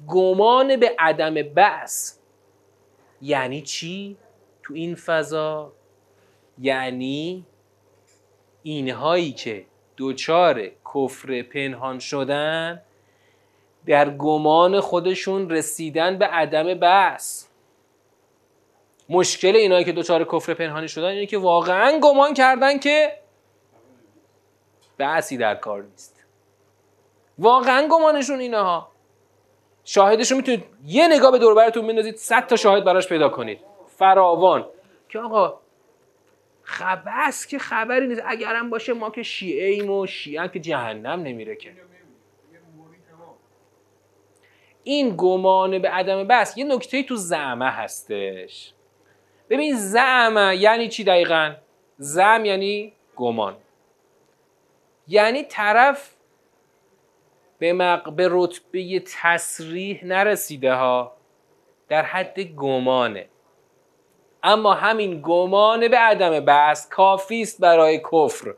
گمان به عدم بس یعنی چی؟ تو این فضا یعنی اینهایی که دوچار کفر پنهان شدن در گمان خودشون رسیدن به عدم بس مشکل اینایی که دوچار کفر پنهانی شدن اینه که واقعا گمان کردن که بحثی در کار نیست. واقعا گمانشون اینها. شاهدشون می‌تونید یه نگاه به دور براتون بندازید 100 تا شاهد براش پیدا کنید. فراوان. که آقا خبس که خبری نیست. اگرم باشه ما که شیعه ایم و شیعه که جهنم نمیره که. این گمان به عدم بس یه نکته تو زعمه هستش. ببین زعمه یعنی چی دقیقا؟ زعم یعنی گمان. یعنی طرف به, مق... به رتبه تصریح نرسیده ها در حد گمانه. اما همین گمان به عدم بحث کافی است برای کفر.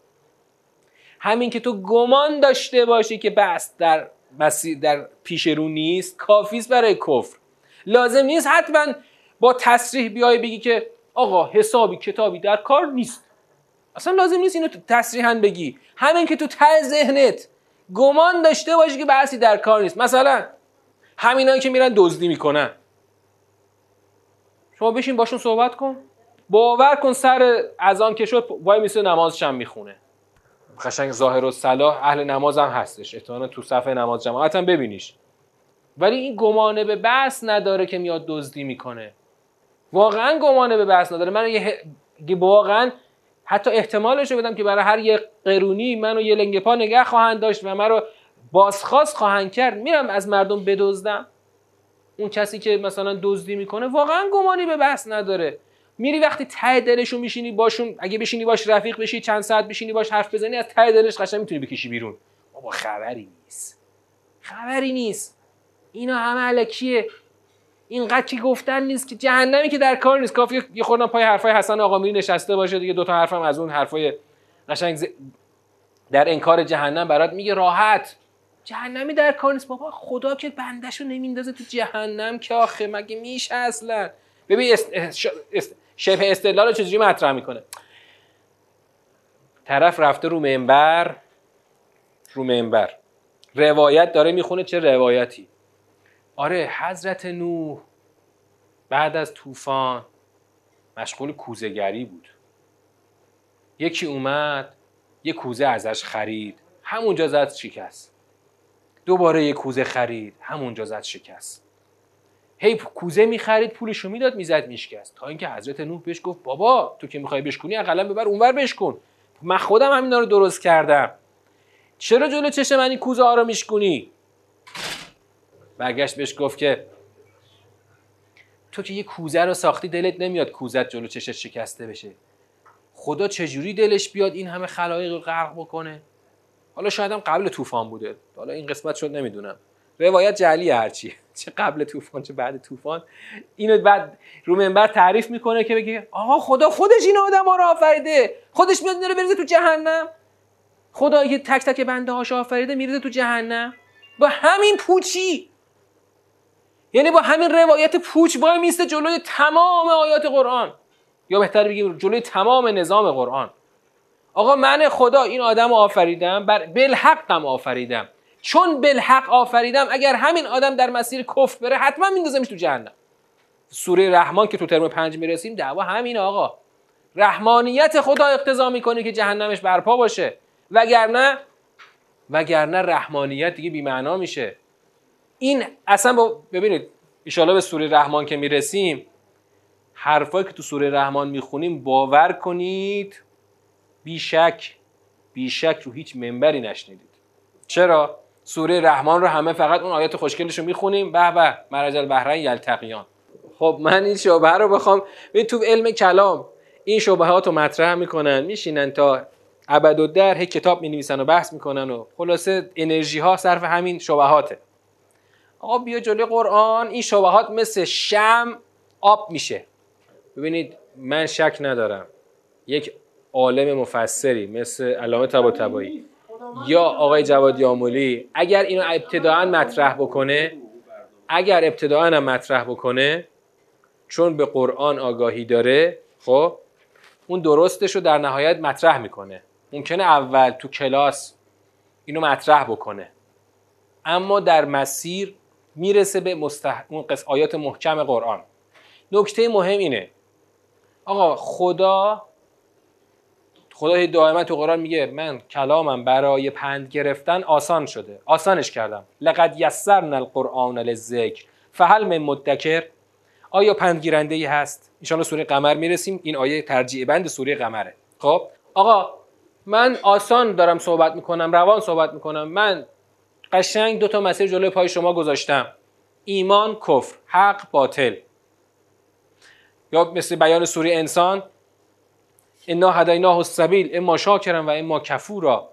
همین که تو گمان داشته باشی که بحث در مسیر در پیش رو نیست کافی است برای کفر. لازم نیست حتما با تصریح بیای بگی که آقا حسابی کتابی در کار نیست. اصلا لازم نیست اینو تصریحا بگی. همین که تو ته ذهنت گمان داشته باشی که بحثی در کار نیست. مثلا همینایی که میرن دزدی می‌کنن. شما بشین باشون صحبت کن. باور کن سر از آن که شد وای میسه نمازش هم می‌خونه. قشنگ ظاهر و صلاح اهل نماز هم هستش. احتمالا تو صفحه نماز جماعت هم ببینیش. ولی این گمانه به بحث نداره که میاد دزدی می‌کنه. واقعا گمانه به بحث نداره. من یه واقعا حتی احتمالش رو بدم که برای هر یه قرونی منو یه لنگ پا نگه خواهند داشت و من رو بازخواست خواهند کرد. میرم از مردم بدزدم. اون کسی که مثلا دزدی می‌کنه واقعا گمانی به بحث نداره. میری وقتی ته دلشو میشینی باشون اگه بشینی باش رفیق بشی چند ساعت بشینی باش حرف بزنی از ته دلش قشنگ می‌تونی بکشی بیرون. بابا خبری نیست. خبری نیست. اینا همه علکیه. اینقدر که گفتن نیست که جهنمی که در کار نیست. کافی یه خوردن پای حرفای حسن آقا میری نشسته باشه دیگه. دوتا حرفم از اون حرفای قشنگ در انکار جهنم برات میگه. راحت. جهنمی در کار نیست. بابا خدا که بندشو نمیندازه تو جهنم که آخه مگه میشه اصلا؟ ببین است... است... شبه استدلال رو چجوری مطرح می‌کنه؟ طرف رفته رو منبر رو منبر. روایت داره می‌خونه چه روایتی. آره حضرت نوح بعد از طوفان مشغول کوزگری بود. یکی اومد یه کوزه ازش خرید. همونجا زد شکست. دوباره یه کوزه خرید همونجا زد شکست. هی کوزه می‌خرید پولشو می‌داد می‌زد میشکست. تا اینکه حضرت نوح بهش گفت بابا تو که می‌خوای بشکنی اقلا ببر اونور بشکن. من خودم همینا رو درست کردم. چرا جلو چشم من این کوزه ها رو میشکنی برگشت بهش گفت که تو که یه کوزه رو ساختی دلت نمیاد کوزت جلو چشت شکسته بشه. خدا چجوری دلش بیاد این همه خلایق رو غرق بکنه؟ حالا شاید هم قبل طوفان بوده. حالا این قسمت شد نمی‌دونم. روایت جعلی هرچی. چه قبل طوفان چه بعد طوفان. اینو بعد رو منبر تعریف می‌کنه که بگه آقا خدا خودش این آدم ها رو آفریده. خودش میاد میره بریزه تو جهنم. خدا که تک تک بنده هاش آفریده میریزه تو جهنم. با همین پوچی. یعنی با همین روایت پوچ وای میسته جلوی تمام آیات قرآن. یا بهتر بگیم جلوی تمام نظام قرآن. آقا من خدا این آدم رو آفریدم بر بالحقم آفریدم. چون بالحق آفریدم اگر همین آدم در مسیر کفر بره حتما میندازمش تو جهنم. سوره رحمان که تو ترم پنج می‌رسیم دعوا همین آقا. رحمانیت خدا اقتضا می‌کنه که جهنمش برپا باشه. وگرنه وگرنه رحمانیت دیگه بیمعنا میشه. این اصلا با ببینید ایشالا به سوره رحمان که می‌رسیم حرفایی که تو سوره رحمان می‌خونیم باور کنید بیشک بیشک رو هیچ منبری نشنیدید. چرا؟ سوره رحمان رو همه فقط اون آیات خوشگلش رو می‌خونیم. به به مرج البحرین یلتقیان. خب من این شبه رو بخوام ببین تو علم کلام این شبهات رو مطرح می‌کنن میشینن تا ابد در هی کتاب می‌نویسن و بحث می‌کنن و خلاصه انرژی ها صرف همین شبهاته آقا بیا جلوی قرآن این شبهات مثل شم آب میشه. ببینید من شک ندارم. یک عالم مفسری مثل علامه طباطبایی. یا آقای جواد یامولی اگر اینو ابتداعا مطرح بکنه اگر ابتداعا مطرح بکنه چون به قرآن آگاهی داره خب اون درستش رو در نهایت مطرح می‌کنه. ممکنه اول تو کلاس اینو مطرح بکنه. اما در مسیر می‌رسه به مستح... اون قص... آیات محکم قرآن. نکته مهم اینه. آقا خدا خدا دائما تو قرآن میگه من کلامم برای پند گرفتن آسان شده. آسانش کردم. لقد یسرنا القرآن للذکر. فهل من مدکر. آیا پندگیرنده ای هست؟ ان سوره قمر می‌رسیم. این آیه ترجیع بند سوره قمره. خب آقا من آسان دارم صحبت می‌کنم روان صحبت می‌کنم. من قشنگ دو تا مسیر جلوی پای شما گذاشتم. ایمان کفر حق باطل. یا مثل بیان سوره انسان انا هدیناه السبیل اما شاکرا و اما کفورا.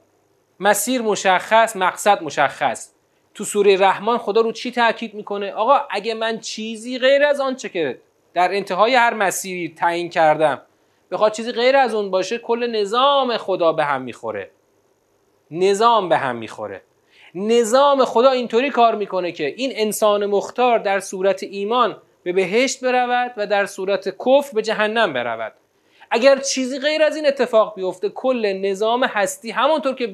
مسیر مشخص مقصد مشخص. تو سوره رحمان خدا رو چی تاکید می‌کنه؟ آقا اگه من چیزی غیر از آنچه که در انتهای هر مسیری تعیین کردم بخواد چیزی غیر از اون باشه کل نظام خدا به هم می‌خوره. نظام به هم می‌خوره. نظام خدا اینطوری کار می‌کنه که این انسان مختار در صورت ایمان به بهشت برود و در صورت کفر به جهنم برود. اگر چیزی غیر از این اتفاق بیفته کل نظام هستی همونطور که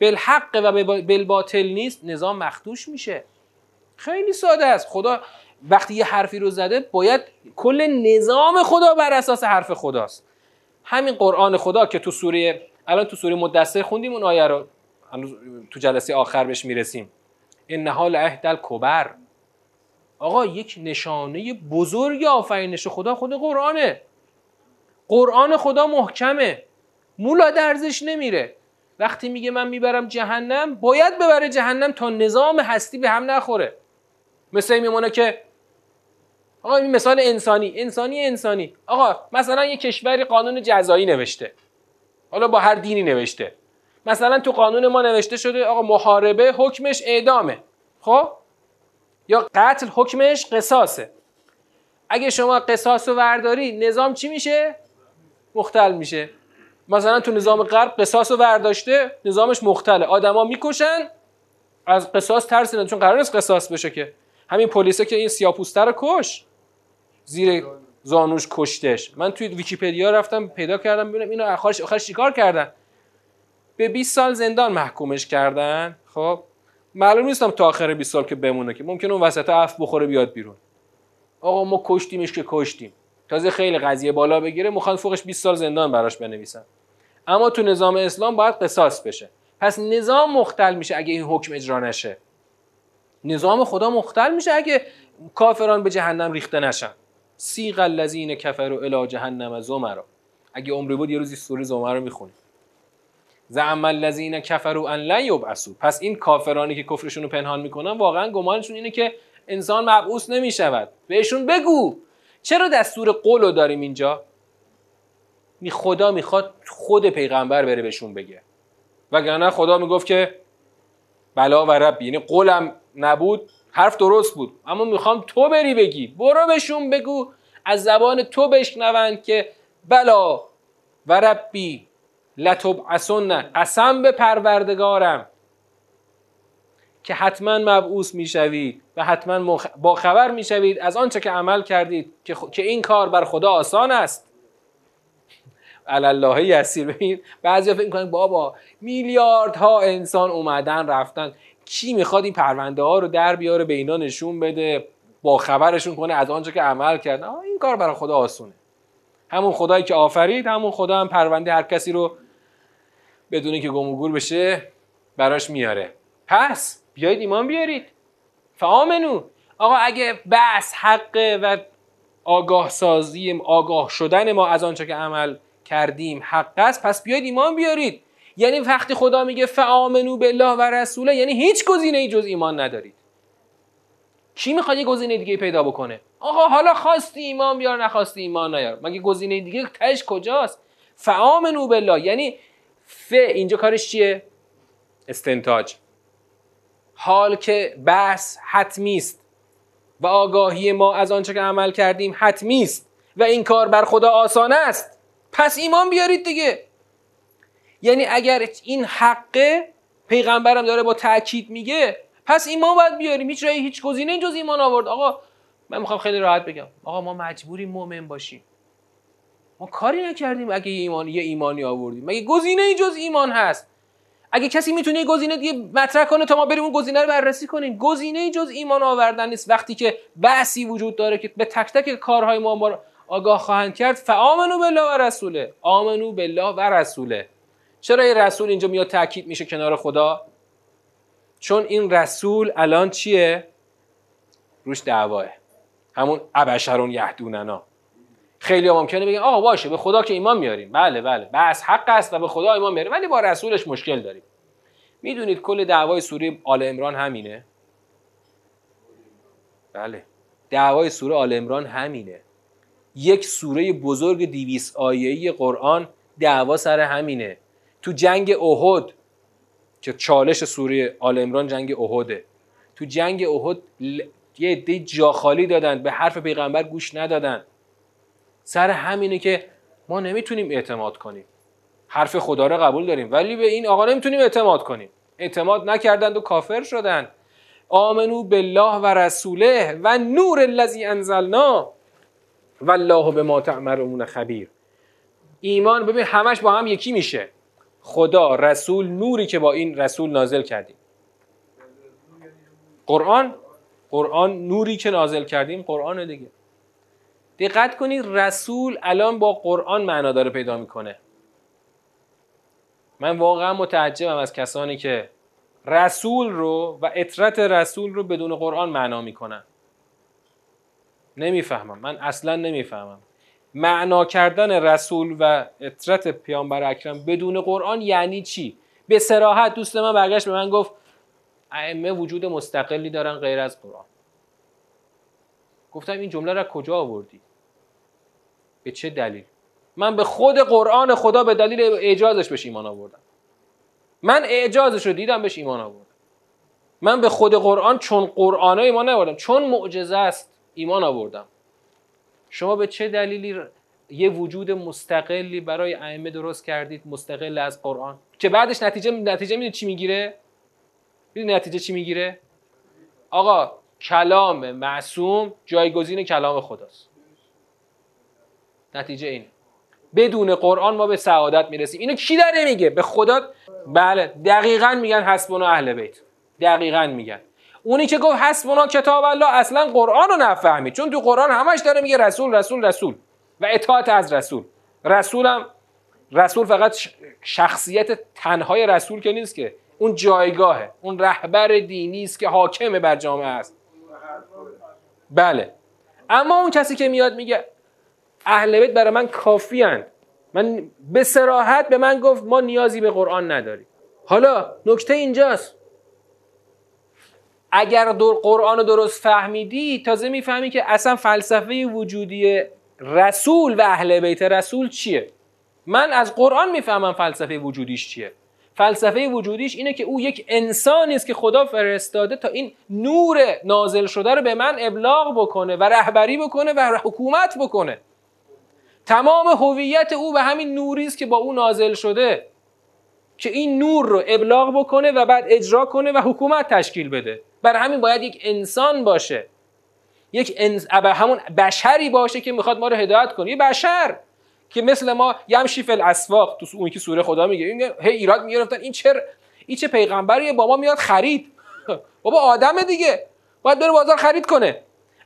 بالحق و بالباطل نیست نظام مخدوش میشه. خیلی ساده است. خدا وقتی یه حرفی رو زده باید کل نظام خدا بر اساس حرف خداست. همین قرآن خدا که تو سوره الان تو سوره مدثر خوندیم اون آیه رو. تو جلسه آخر بهش می‌رسیم. انها لعهد الکبر. آقا یک نشانه بزرگ آفرینش خدا خود قرآنه. قرآن خدا محکمه. مولا درزش نمیره. وقتی میگه من می‌برم جهنم باید ببره جهنم تا نظام هستی به هم نخوره. مثل میمونه که آقا این مثال انسانی انسانی انسانی. آقا مثلا یه کشوری قانون جزایی نوشته. حالا با هر دینی نوشته. مثلا تو قانون ما نوشته شده آقا محاربه حکمش اعدامه. خب؟ یا قتل حکمش قصاصه. اگه شما قصاص رو ورداری نظام چی میشه؟ مختل میشه. مثلا تو نظام غرب قصاص رو ورداشته نظامش مختله. آدما می‌کشن از قصاص ترس چون قرار نیست قصاص بشه که. همین پلیسه که این سیاپوسته رو کش. زیر زانوش کشتش. من توی ویکیپدیا رفتم پیدا کردم ببینم اینو آخرش آخرش چیکار کردن؟ به 20 سال زندان محکومش کردن. خب معلوم نیستم تا آخر 20 سال که بمونه که. ممکن اون وسط اف بخوره بیاد بیرون. آقا ما کشتیمش که کشتیم. تازه خیلی قضیه بالا بگیره می‌خوان فوقش 20 سال زندان براش بنویسن. اما تو نظام اسلام باید قصاص بشه. پس نظام مختل میشه اگه این حکم اجرا نشه. نظام خدا مختل میشه اگه کافران به جهنم ریخته نشن. سیغ الذین کفروا الی جهنم زمرا. اگه عمری بود یه روزی سوره زمر رو می‌خونیم زعم الذین کفروا ان لن یبعثوا. پس این کافرانی که کفرشون رو پنهان می‌کنن واقعا گمانشون اینه که انسان مبعوث نمی‌شود. بهشون بگو. چرا دستور قول رو داریم اینجا؟ می خدا می‌خواد خود پیغمبر بره بهشون بگه. وگرنه خدا می‌گفت که بلا و ربی یعنی قولم نبود حرف درست بود. اما می‌خوام تو بری بگی. برو بهشون بگو. از زبان تو بشنوند که بلا و ربی لتبعثن قسم به پروردگارم. که حتما مبعوث می‌شوید و حتما با خبر می‌شوید از آنچه که عمل کردید که, که این کار بر خدا آسان است. الله یسیر. ببین بعضی فکر می‌کنن بابا میلیاردها انسان اومدن رفتن. کی می‌خواد این پرونده ها رو در بیاره به اینا نشون بده با خبرشون کنه از آنچه که عمل کردن این کار برای خدا آسونه. همون خدایی که آفرید همون خدا هم پرونده هر کسی رو بدون که گم و گور بشه براش میاره. پس بیایید ایمان بیارید. فآمنو. آقا اگه بس حقه و آگاه سازی آگاه شدن ما از آنچه که عمل کردیم حق است پس بیاید ایمان بیارید. یعنی وقتی خدا میگه فآمنو بالله و رسوله یعنی هیچ گزینه ای جز ایمان ندارید. کی می‌خواد یه گزینه دیگه پیدا بکنه؟ آقا حالا خواستی ایمان بیار نخواستی ایمان نیار. مگه گزینه دیگه تش کجاست؟ فآمنو بالله. یعنی ف اینجا کارش چیه؟ استنتاج. حال که بحث حتمی است و آگاهی ما از آنچه که عمل کردیم حتمی است و این کار بر خدا آسان است. پس ایمان بیارید دیگه. یعنی اگر این حقه پیغمبرم داره با تاکید میگه پس ایمان باید بیاریم. هیچ رای هیچ گزینه جز ایمان آورد. آقا من می‌خوام خیلی راحت بگم. آقا ما مجبوریم مؤمن باشیم. ما کاری نکردیم اگه یه ایمان یه ایمانی آوردیم. مگه گزینه جز ایمان هست؟ اگه کسی می‌تونه گزینه دیگه مطرح کنه تا ما بریم اون گزینه رو بررسی کنیم. گزینه جز ایمان آوردن نیست. وقتی که بحثی وجود داره که به تک تک کارهای ما, ما آگاه خواهند کرد فآمنو بالله و رسوله. آمنو بالله و رسوله. چرا یه رسول اینجا میاد تاکید میشه کنار خدا؟ چون این رسول الان چیه؟ روش دعواه. همون ابشرون یهدوننا. خیلی ممکنه بگن آقا باشه به خدا که ایمان میاریم. بله بله بس حق است و به خدا ایمان میاریم. ولی با رسولش مشکل داریم. می‌دونید کل دعوای سوره آل امران همینه؟ بله. دعوای سوره آل امران همینه. یک سوره بزرگ دیویس آیهی قرآن دعوا سر همینه. تو جنگ احد که چالش سوره آل امران جنگ احده. تو جنگ احد یه عده جا خالی دادن به حرف پیغمبر گوش ندادن. سر همینه که ما نمی‌تونیم اعتماد کنیم. حرف خدا رو قبول داریم ولی به این آقا نمی‌تونیم اعتماد کنیم. اعتماد نکردند و کافر شدن آمنو بالله و رسوله و نور الذی انزلنا والله به ما تعملون خبیر. ایمان ببین همش با هم یکی میشه. خدا رسول نوری که با این رسول نازل کردیم. قرآن؟ قرآن نوری که نازل کردیم قرآن دیگه. دقت کنید رسول الان با قرآن معنا داره پیدا می‌کنه. من واقعا متعجبم از کسانی که رسول رو و اطرت رسول رو بدون قرآن معنا می‌کنن. نمی‌فهمم. من اصلا نمی‌فهمم. معنا کردن رسول و اطرت پیامبر اکرم بدون قرآن یعنی چی؟ به سراحت دوست من برگشت به من گفت ائمه وجود مستقلی دارن غیر از قرآن. گفتم این جمله را کجا آوردی؟ به چه دلیل؟ من به خود قرآن خدا به دلیل اعجازش بهش ایمان آوردم. من اعجازش رو دیدم بهش ایمان آوردم. من به خود قرآن چون قرآن ایمان آوردم چون معجزه است ایمان آوردم. شما به چه دلیلی یه وجود مستقلی برای ائمه درست کردید مستقل از قرآن؟ که بعدش نتیجه نتیجه می‌دونید چی می‌گیره؟ می‌دونید نتیجه چی می‌گیره؟ آقا کلام معصوم جایگزین کلام خداست. نتیجه اینه. بدون قرآن ما به سعادت می‌رسیم. اینو کی داره میگه؟ به خدا بله دقیقا میگن حسبنا اهل بیت. دقیقا میگن. اونی که گفت حسبنا کتاب الله اصلا قرآن رو نفهمید. چون تو قرآن همش داره میگه رسول رسول رسول. و اطاعت از رسول. رسولم رسول فقط شخصیت تنهای رسول که نیست که. اون جایگاهه. اون رهبر دینی است که حاکم بر جامعه است. بله. اما اون کسی که میاد میگه اهل بیت برای من کافی هن. من به سراحت به من گفت ما نیازی به قرآن نداریم. حالا نکته اینجاست. اگر دور قرآن رو درست فهمیدی تازه می‌فهمی که اصلا فلسفه وجودی رسول و اهل بیت رسول چیه؟ من از قرآن می‌فهمم فلسفه وجودیش چیه. فلسفه وجودیش اینه که او یک انسانی است که خدا فرستاده تا این نور نازل شده رو به من ابلاغ بکنه و رهبری بکنه و حکومت بکنه. تمام هویت او به همین نوری است که با او نازل شده که این نور رو ابلاغ بکنه و بعد اجرا کنه و حکومت تشکیل بده. بر همین باید یک انسان باشه. یک انس... همون بشری باشه که می‌خواد ما رو هدایت کنه. یه بشر. که مثل ما یمشی فل اسواق تو اون که سوره خدا میگه. این هی ایراد می‌گرفتن. این چه این چه پیغمبریه؟ با ما میاد خرید. بابا آدم دیگه. باید بره بازار خرید کنه.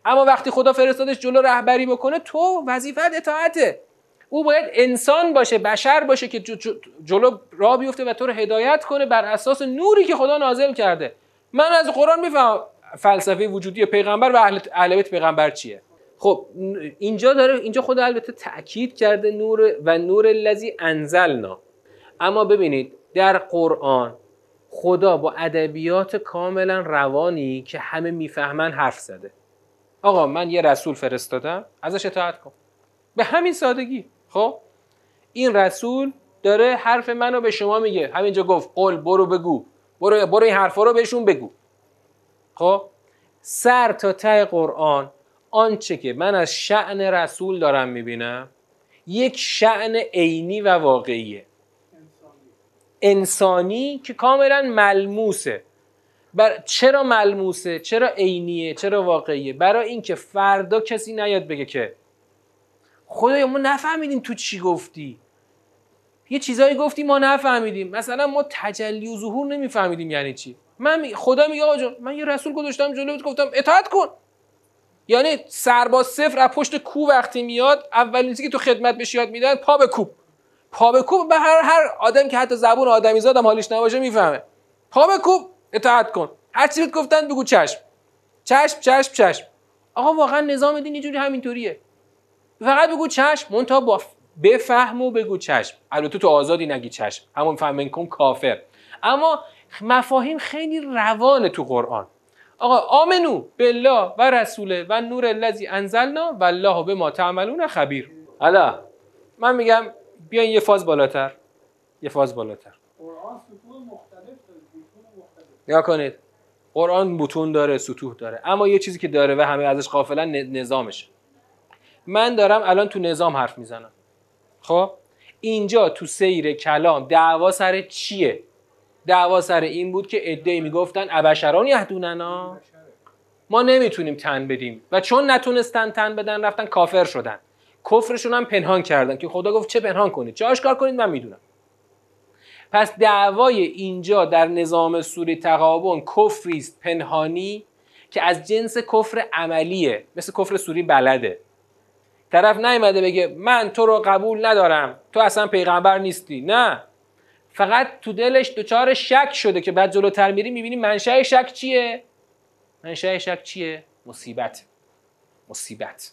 اما وقتی خدا فرستادش جلو رهبری بکنه تو وظیفت اطاعته. او باید انسان باشه بشر باشه که جلو راه بیفته و تو رو هدایت کنه بر اساس نوری که خدا نازل کرده. من از قرآن می‌فهمم فلسفه وجودی پیغمبر و اهل بیت پیغمبر چیه. خب اینجا داره اینجا خدا البته تاکید کرده نور و نور الذی انزلنا. اما ببینید در قرآن خدا با ادبیات کاملا روانی که همه می‌فهمن حرف زده. آقا من یه رسول فرستادم ازش اطاعت کن. به همین سادگی خب؟ این رسول داره حرف منو به شما میگه. همینجا گفت قول برو بگو. برو برو این حرفا رو بهشون بگو. خب؟ سر تا ته قرآن آنچه که من از شعن رسول دارم می‌بینم یک شعن عینی و واقعیه. انسانی که کاملا ملموسه. بر... چرا ملموسه؟ چرا عینیه؟ چرا واقعیه؟ برای اینکه فردا کسی نیاد بگه که خدایا ما نفهمیدیم تو چی گفتی. یه چیزایی گفتی ما نفهمیدیم. مثلا ما تجلی و ظهور نمیفهمیدیم یعنی چی. من خدا میگه آقا من یه رسول گذاشتم جلوت گفتم اطاعت کن. یعنی سرباز صفر از پشت کو وقتی میاد اولین چیزی که تو خدمت بهش یاد میدن پا به کوب پا به کوب به هر هر آدم که حتی زبون آدمی زادم حالیش نباشه می‌فهمه. پا به کوب اطاعت کن. هر چی گفتن بگو چشم. چشم چشم چشم. آقا واقعا نظام دین اینجوری همینطوریه. فقط بگو چشم مونتا با بفهم و بگو چشم. البته تو آزادی نگی چشم. همون فهمن کن کافر. اما مفاهیم خیلی روانه تو قرآن. آقا آمنو بالله و رسوله و نور الذی انزلنا و الله به ما تعملون خبیر. حالا من میگم بیاین یه فاز بالاتر. یه فاز بالاتر. نگاه کنید. قرآن بتون داره سطوح داره. اما یه چیزی که داره و همه ازش غافلن نظامشه. من دارم الان تو نظام حرف می‌زنم. خب؟ اینجا تو سیر کلام دعوا سر چیه؟ دعوا سر این بود که ادعی می‌گفتن ابشران یهدوننا. ما نمی‌تونیم تن بدیم. و چون نتونستن تن بدن رفتن کافر شدن. کفرشون هم پنهان کردن که خدا گفت چه پنهان کنید. چه آشکار کنید من می‌دونم. پس دعوای اینجا در نظام سوری تقابن کفری است پنهانی که از جنس کفر عملیه. مثل کفر سوری بلده. طرف نیومده بگه من تو رو قبول ندارم. تو اصلا پیغمبر نیستی. نه. فقط تو دلش دچار شک شده که بعد جلوتر میری می‌بینی منشأ شک چیه؟ منشأ شک چیه؟ مصیبت. مصیبت.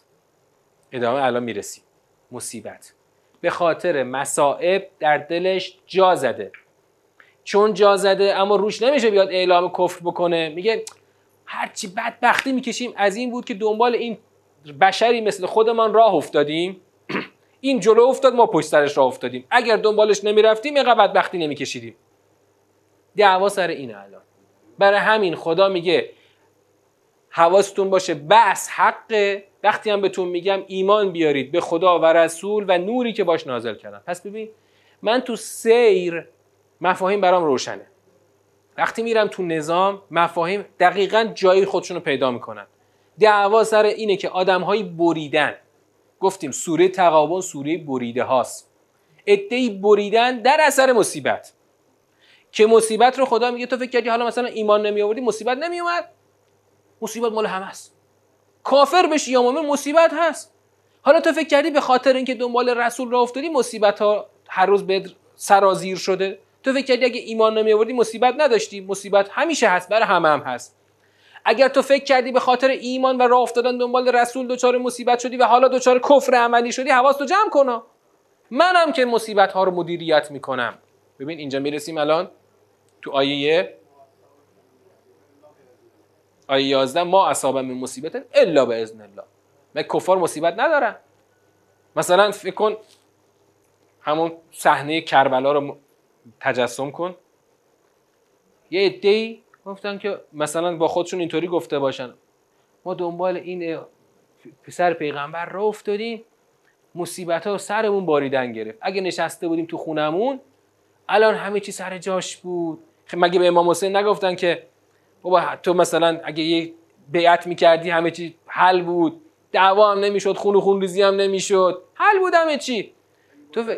ادامه الان می‌رسیم مصیبت. به خاطر مصائب در دلش جا زده. چون جا زده اما روش نمیشه بیاد اعلام کفر بکنه. میگه هرچی بدبختی می‌کشیم از این بود که دنبال این بشری مثل خودمان راه افتادیم. این جلو افتاد ما پشت سرش راه افتادیم. اگر دنبالش نمی‌رفتیم اینقدر بدبختی نمیکشیدیم. دعوا سر اینه الان. برای همین خدا میگه حواستون باشه بس حقه. وقتی هم بهتون میگم ایمان بیارید به خدا و رسول و نوری که باش نازل کردم پس ببین من تو سیر مفاهیم برام روشنه. وقتی میرم تو نظام مفاهیم دقیقا جایی خودشون رو پیدا می‌کنن. دعوا سر اینه که آدمهایی بریدن. گفتیم سوره تقابل سوره بریده هاست. ادهی بریدن در اثر مصیبت. که مصیبت رو خدا میگه تو فکر کردی حالا مثلا ایمان نمی آوردی مصیبت نمی اومد. مصیبت مال همه است. کافر بشی یا مؤمن مصیبت هست. حالا تو فکر کردی به خاطر اینکه دنبال رسول را افتادی مصیبت ها هر روز به سرازیر شده. تو فکر کردی اگه ایمان نمی آوردی مصیبت نداشتی. مصیبت همیشه هست برای همه هم هست. اگر تو فکر کردی به خاطر ایمان و راه افتادن دنبال رسول دچار مصیبت شدی و حالا دچار کفر عملی شدی حواس تو جمع کن. منم که مصیبت ها رو مدیریت می‌کنم. ببین اینجا می‌رسیم الان تو آیه آیه 11 ما اصابه من مصیبت الا به اذن الله. من کفار مصیبت ندارن مثلا فکر کن همون صحنه کربلا رو تجسم کن. یه عده‌ای گفتن که مثلا با خودشون اینطوری گفته باشن. ما دنبال این پسر پیغمبر را افتادیم مصیبت ها سرمون باریدن گرفت. اگه نشسته بودیم تو خونمون الان همه چی سر جاش بود. خب مگه به امام حسین نگفتن که بابا تو مثلا اگه یه بیعت می‌کردی همه چی حل بود. دعوا هم نمی‌شد خون و خون ریزی هم نمی‌شد. حل بود همه چی. تو ف...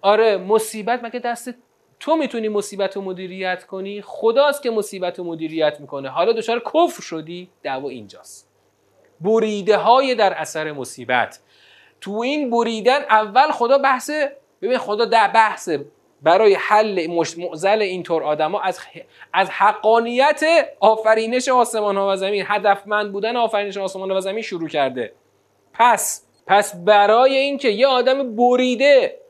آره مصیبت مگه دست تو می‌تونی مصیبت رو مدیریت کنی؟ خداست که مصیبت رو مدیریت می‌کنه. حالا دچار کفر شدی؟ دعوا اینجاست. بریده های در اثر مصیبت. تو این بریدن اول خدا بحث ببین خدا در بحث برای حل معزل اینطور آدما از از حقانیت آفرینش آسمان ها و زمین هدفمند بودن آفرینش آسمان ها و زمین شروع کرده. پس پس برای اینکه یه آدم بریده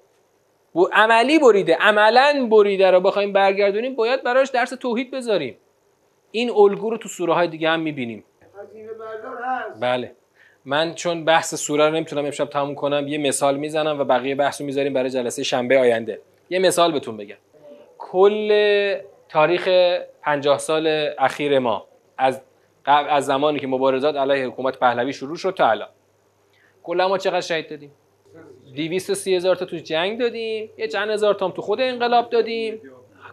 عملی بریده عملا بریده رو بخوایم برگردونیم باید براش درس توحید بذاریم. این الگو رو تو سوره های دیگه هم می‌بینیم. بله. من چون بحث سوره رو نمی‌تونم امشب تموم کنم یه مثال می‌زنم و بقیه بحث رو می‌ذاریم برای جلسه شنبه آینده. یه مثال بهتون بگم. کل تاریخ پنجاه سال اخیر ما از قبل از زمانی که مبارزات علیه حکومت پهلوی شروع شد تا الان. کلا ما چقدر شهید دادیم؟ 230 هزار تا تو جنگ دادیم. یه چند هزار تا تو خود انقلاب دادیم.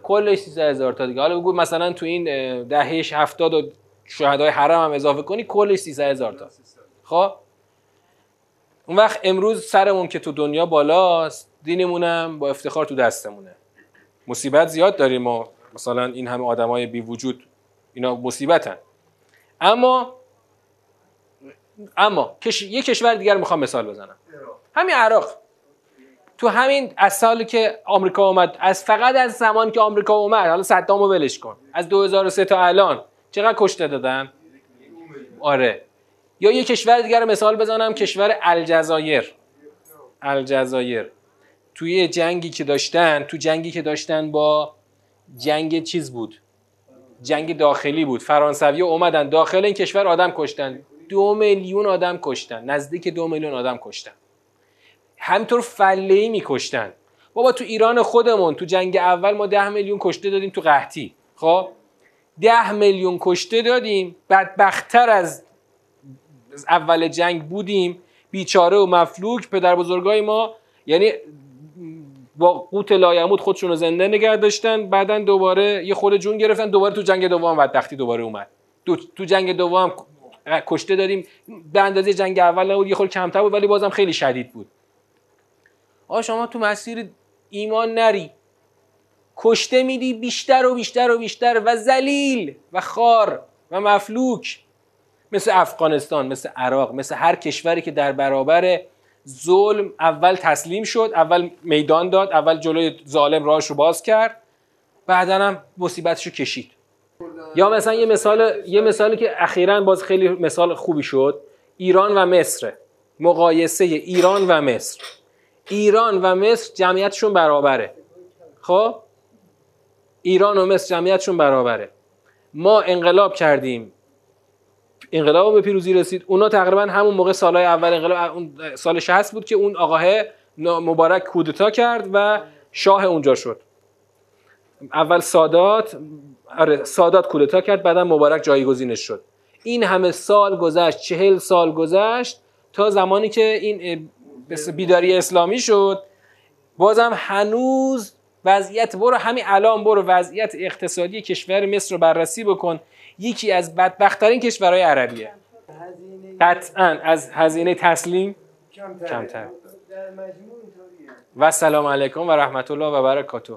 کلش 13 هزار تا دیگه. حالا بگو مثلا تو این دهش 70 و شهدای حرم هم اضافه کنی کلش 13 هزار تا. خب؟ اون وقت امروز سرمون که تو دنیا بالاست دینمونم با افتخار تو دستمونه. مصیبت زیاد داریم ما مثلا این همه آدمای بی وجود اینا مصیبتن. اما اما یه کشور دیگر می‌خوام مثال بزنم. همین عراق. تو همین از سالی که آمریکا اومد از فقط از زمان که آمریکا اومد حالا صدامو ولش کن. از 2003 تا الان چقدر کشته دادن؟ آره. یا یه کشور دیگر مثال بزنم کشور الجزایر. الجزایر. توی جنگی که داشتن تو جنگی که داشتن با جنگ چیز بود؟ جنگ داخلی بود. فرانسوی اومدن داخل این کشور آدم کشتن. دو میلیون آدم کشتن. نزدیک دو میلیون آدم کشتن. همینطور فله ای میکشتن. بابا تو ایران خودمون تو جنگ اول ما ده میلیون کشته دادیم تو قحطی. خب؟ ده میلیون کشته دادیم بدبختتر از اول جنگ بودیم. بیچاره و مفلوک پدر بزرگای ما یعنی با قوت لایمود خودشون رو زنده نگه داشتن. بعدا دوباره یه خود جون گرفتن. دوباره تو جنگ دوم بدبختی دوباره اومد. دو تو جنگ دوم کشته دادیم. به اندازه جنگ اول نبود یه خود کمتر بود ولی بازم خیلی شدید بود. آ شما تو مسیر ایمان نری. کشته میدی بیشتر و بیشتر و بیشتر و زلیل و خار و مفلوک. مثل افغانستان مثل عراق مثل هر کشوری که در برابر ظلم اول تسلیم شد اول میدان داد اول جلوی ظالم راهش رو باز کرد. بعدا هم مصیبتش رو کشید. یا مثلا یه مثال یه مثالی که اخیرا باز خیلی مثال خوبی شد. ایران و مصر. مقایسه ایران و مصر. ایران و مصر جمعیتشون برابره. خب؟ ایران و مصر جمعیتشون برابره. ما انقلاب کردیم. انقلاب به پیروزی رسید. اونا تقریبا همون موقع سالهای اول انقلاب سال 60 بود که اون آقاه مبارک کودتا کرد و شاه اونجا شد. اول سادات آره سادات کودتا کرد بعدا مبارک جایگزینش شد. این همه سال گذشت چهل سال گذشت تا زمانی که این بیداری اسلامی شد. بازم هنوز وضعیت برو همین الان برو وضعیت اقتصادی کشور مصر رو بررسی بکن. یکی از بدبختترین کشورهای عربیه. قطعا از هزینه تسلیم کمتر و سلام علیکم و رحمت الله و برکاته.